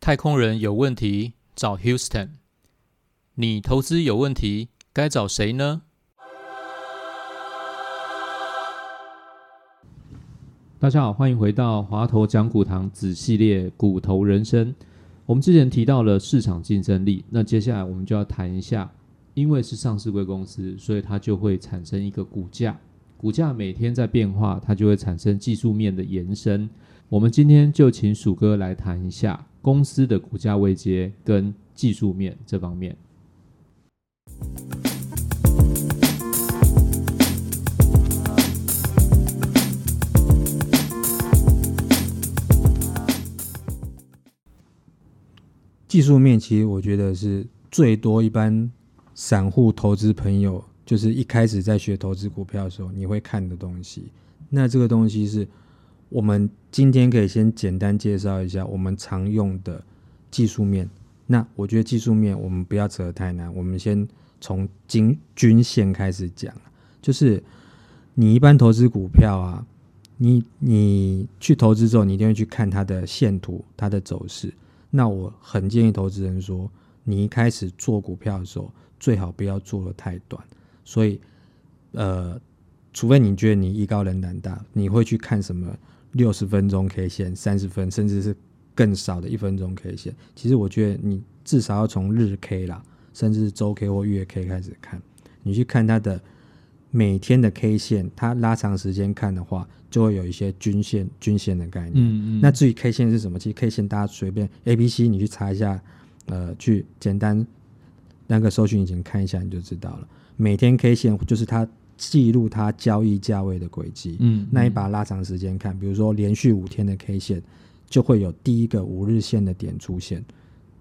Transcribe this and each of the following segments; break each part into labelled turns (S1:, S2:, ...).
S1: 太空人有问题找 Houston，你投资有问题该找谁呢？大家好，欢迎回到华头讲股堂子系列股头人生。我们之前提到了市场竞争力，那接下来我们就要谈一下，因为是上市贵公司，所以它就会产生一个股价，股价每天在变化，它就会产生技术面的延伸。我们今天就请鼠哥来谈一下公司的股价位阶跟技术面这方面。
S2: 技术面其实我觉得是最多一般散户投资朋友，就是一开始在学投资股票的时候，你会看的东西。那这个东西是我们今天可以先简单介绍一下我们常用的技术面。那我觉得技术面我们不要扯得太难，我们先从均均线开始讲。就是你一般投资股票啊，你你去投资之后，你一定会去看它的线图、它的走势。那我很建议投资人说，你一开始做股票的时候，最好不要做的太短。所以，呃，除非你觉得你艺高人胆大，你会去看什么六十分钟 K 线、三十分，甚至是更少的一分钟 K 线。其实我觉得你至少要从日 K 啦，甚至是周 K 或月 K 开始看，你去看它的每天的 K 线，它拉长时间看的话，就会有一些均线均线的概念。
S1: 嗯嗯
S2: 那至于 K 线是什么，其实 K 线大家随便 A、B、C 你去查一下，呃，去简单那个搜寻引擎看一下你就知道了。每天 K 线就是它记录它交易价位的轨迹。
S1: 嗯
S2: 那你把它拉长时间看，比如说连续五天的 K 线，就会有第一个五日线的点出现。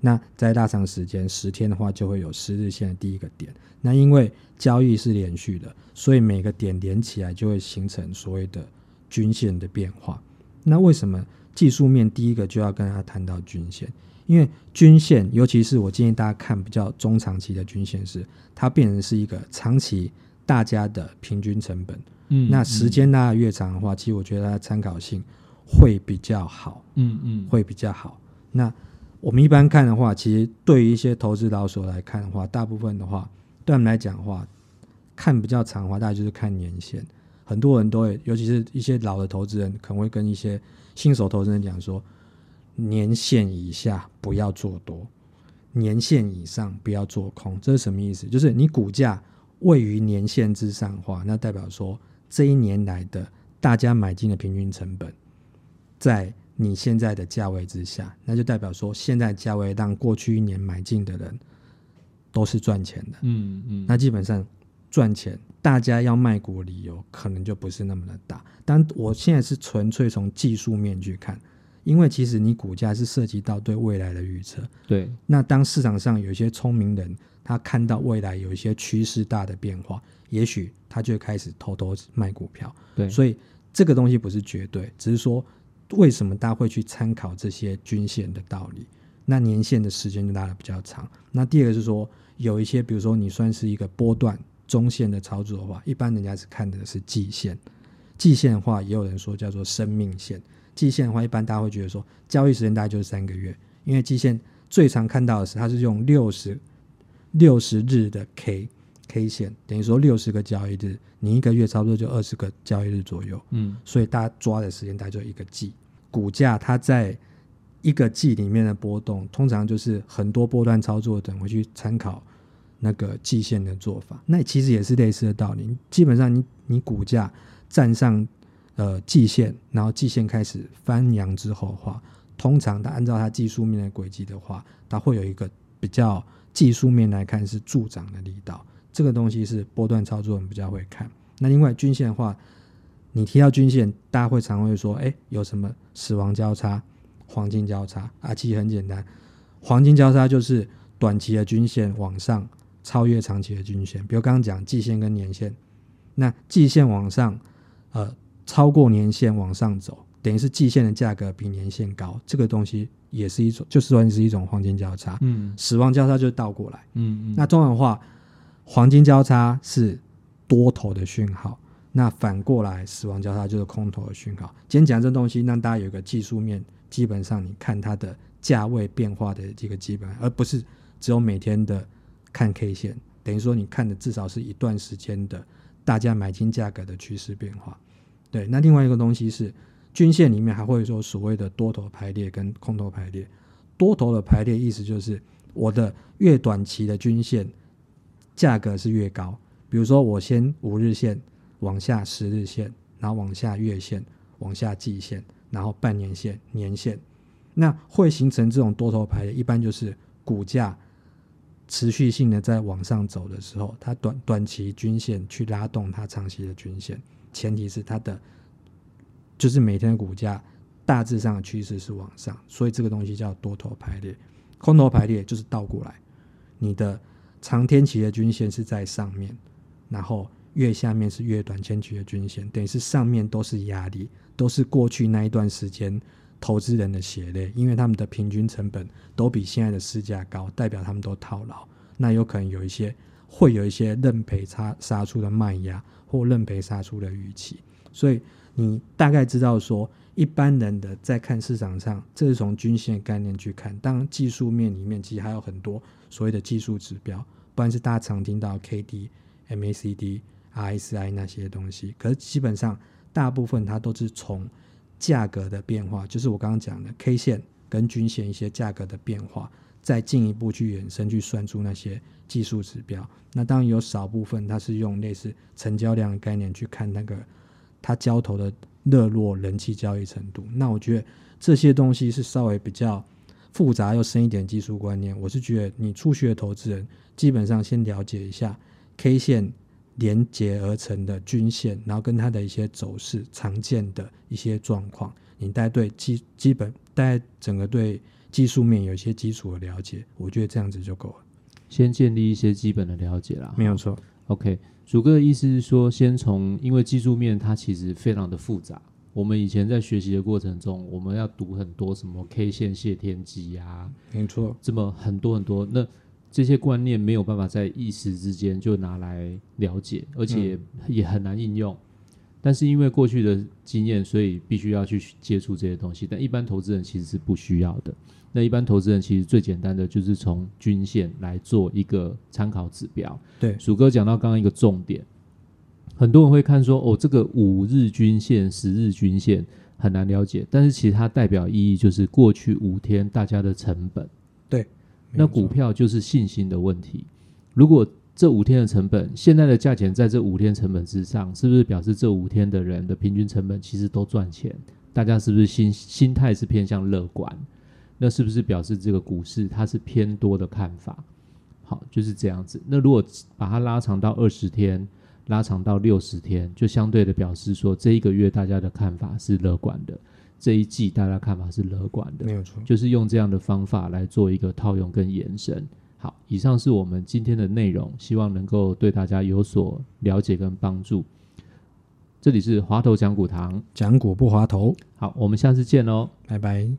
S2: 那再拉长时间十天的话，就会有十日线的第一个点。那因为交易是连续的，所以每个点连起来就会形成所谓的均线的变化。那为什么技术面第一个就要跟他谈到均线？因为均线，尤其是我建议大家看比较中长期的均线是，它变成是一个长期大家的平均成本。
S1: 嗯
S2: 那时间拉得越长的话，其实我觉得它的参考性会比较好，
S1: 嗯嗯
S2: 会比较好。那我们一般看的话，其实对于一些投资老手来看的话，大部分的话，对我们来讲的话，看比较长的话，大概就是看年限。很多人都会，尤其是一些老的投资人，可能会跟一些新手投资人讲说，年限以下不要做多，年限以上不要做空。这是什么意思？就是你股价位于年限之上的话，那代表说这一年来的大家买进的平均成本，在你现在的价位之下，那就代表说现在价位让过去一年买进的人都是赚钱的。
S1: 嗯嗯，
S2: 那基本上赚钱，大家要卖股的理由可能就不是那么的大。但我现在是纯粹从技术面去看，因为其实你股价是涉及到对未来的预测。
S1: 对，
S2: 那当市场上有一些聪明人，他看到未来有一些趋势大的变化，也许他就会开始偷偷卖股票。
S1: 对，
S2: 所以这个东西不是绝对，只是说为什么大家会去参考这些均线的道理。那年限的时间就拉的比较长。那第二个是说，有一些比如说你算是一个波段中线的操作的话，一般人家是看的是季线。季线的话，也有人说叫做生命线。季线的话，一般大家会觉得说交易时间大概就是三个月，因为季线最常看到的是它是用六十六十日的 K K 线，等于说六十个交易日，你一个月差不多就二十个交易日左右。
S1: 嗯
S2: 所以大家抓的时间大概就一个季。股价它在一个季里面的波动，通常就是很多波段操作的人会去参考那个季线的做法。那其实也是类似的道理。基本上你你股价站上呃季线，然后季线开始翻扬之后的话，通常它按照它技术面的轨迹的话，它会有一个比较技术面来看是助涨的力道。这个东西是波段操作人比较会看。那另外均线的话，你提到均线，大家会常会说，哎，有什么死亡交叉、黄金交叉啊？其实很简单，黄金交叉就是短期的均线往上超越长期的均线，比如刚刚讲季线跟年线，那季线往上，呃，超过年限往上走，等于是季线的价格比年限高，这个东西也是一种，就算是一种黄金交叉。
S1: 嗯
S2: 死亡交叉就是倒过来。
S1: 嗯嗯，
S2: 那中文的话，黄金交叉是多头的讯号。那反过来，死亡交叉就是空头的讯号。今天讲这东西，让大家有一个技术面，基本上你看它的价位变化的这个基本，而不是只有每天的看 K 线，等于说你看的至少是一段时间的大家买进价格的趋势变化。对，那另外一个东西是均线里面还会说所谓的多头排列跟空头排列。多头的排列意思就是我的越短期的均线价格是越高，比如说我先五日线。往下十日线，然后往下月线，往下季线，然后半年线、年线，那会形成这种多头排列。一般就是股价持续性的在往上走的时候，它短短期均线去拉动它长期的均线，前提是它的就是每天的股价大致上的趋势是往上，所以这个东西叫多头排列。空头排列就是倒过来，你的长天期的均线是在上面，然后。越下面是越短千期的均线，等于是上面都是压力，都是过去那一段时间投资人的血泪，因为他们的平均成本都比现在的市价高，代表他们都套牢，那有可能有一些会有一些认赔差杀出的卖压或认赔杀出的预期，所以你大概知道说一般人的在看市场上，这是从均线概念去看，当技术面里面其实还有很多所谓的技术指标，不然是大家常听到 K D M A C D。RSI 那些东西，可是基本上大部分它都是从价格的变化，就是我刚刚讲的 K 线跟均线一些价格的变化，再进一步去延伸去算出那些技术指标。那当然有少部分它是用类似成交量的概念去看那个它交投的热络人气交易程度。那我觉得这些东西是稍微比较复杂又深一点技术观念。我是觉得你初学投资人基本上先了解一下 K 线。连接而成的均线，然后跟它的一些走势、常见的一些状况，你大概对基基本，大概整个对技术面有一些基础的了解，我觉得这样子就够了。
S1: 先建立一些基本的了解啦，
S2: 没有错。
S1: OK，主哥的意思是说，先从因为技术面它其实非常的复杂，我们以前在学习的过程中，我们要读很多什么 K 线谢天机啊，
S2: 没错，
S1: 这么很多很多那。这些观念没有办法在一时之间就拿来了解，而且也很难应用。但是因为过去的经验，所以必须要去接触这些东西。但一般投资人其实是不需要的。那一般投资人其实最简单的就是从均线来做一个参考指标。
S2: 对，
S1: 鼠哥讲到刚刚一个重点，很多人会看说哦，这个五日均线、十日均线很难了解，但是其实它代表意义就是过去五天大家的成本。
S2: 对。
S1: 那股票就是信心的问题。如果这五天的成本，现在的价钱在这五天成本之上，是不是表示这五天的人的平均成本其实都赚钱？大家是不是心心态是偏向乐观？那是不是表示这个股市它是偏多的看法？好，就是这样子。那如果把它拉长到二十天，拉长到六十天，就相对的表示说，这一个月大家的看法是乐观的。这一季大家看法是乐观的，
S2: 没有错，
S1: 就是用这样的方法来做一个套用跟延伸。好，以上是我们今天的内容，希望能够对大家有所了解跟帮助。这里是滑头讲股堂，
S2: 讲股不滑头。
S1: 好，我们下次见喽，
S2: 拜拜。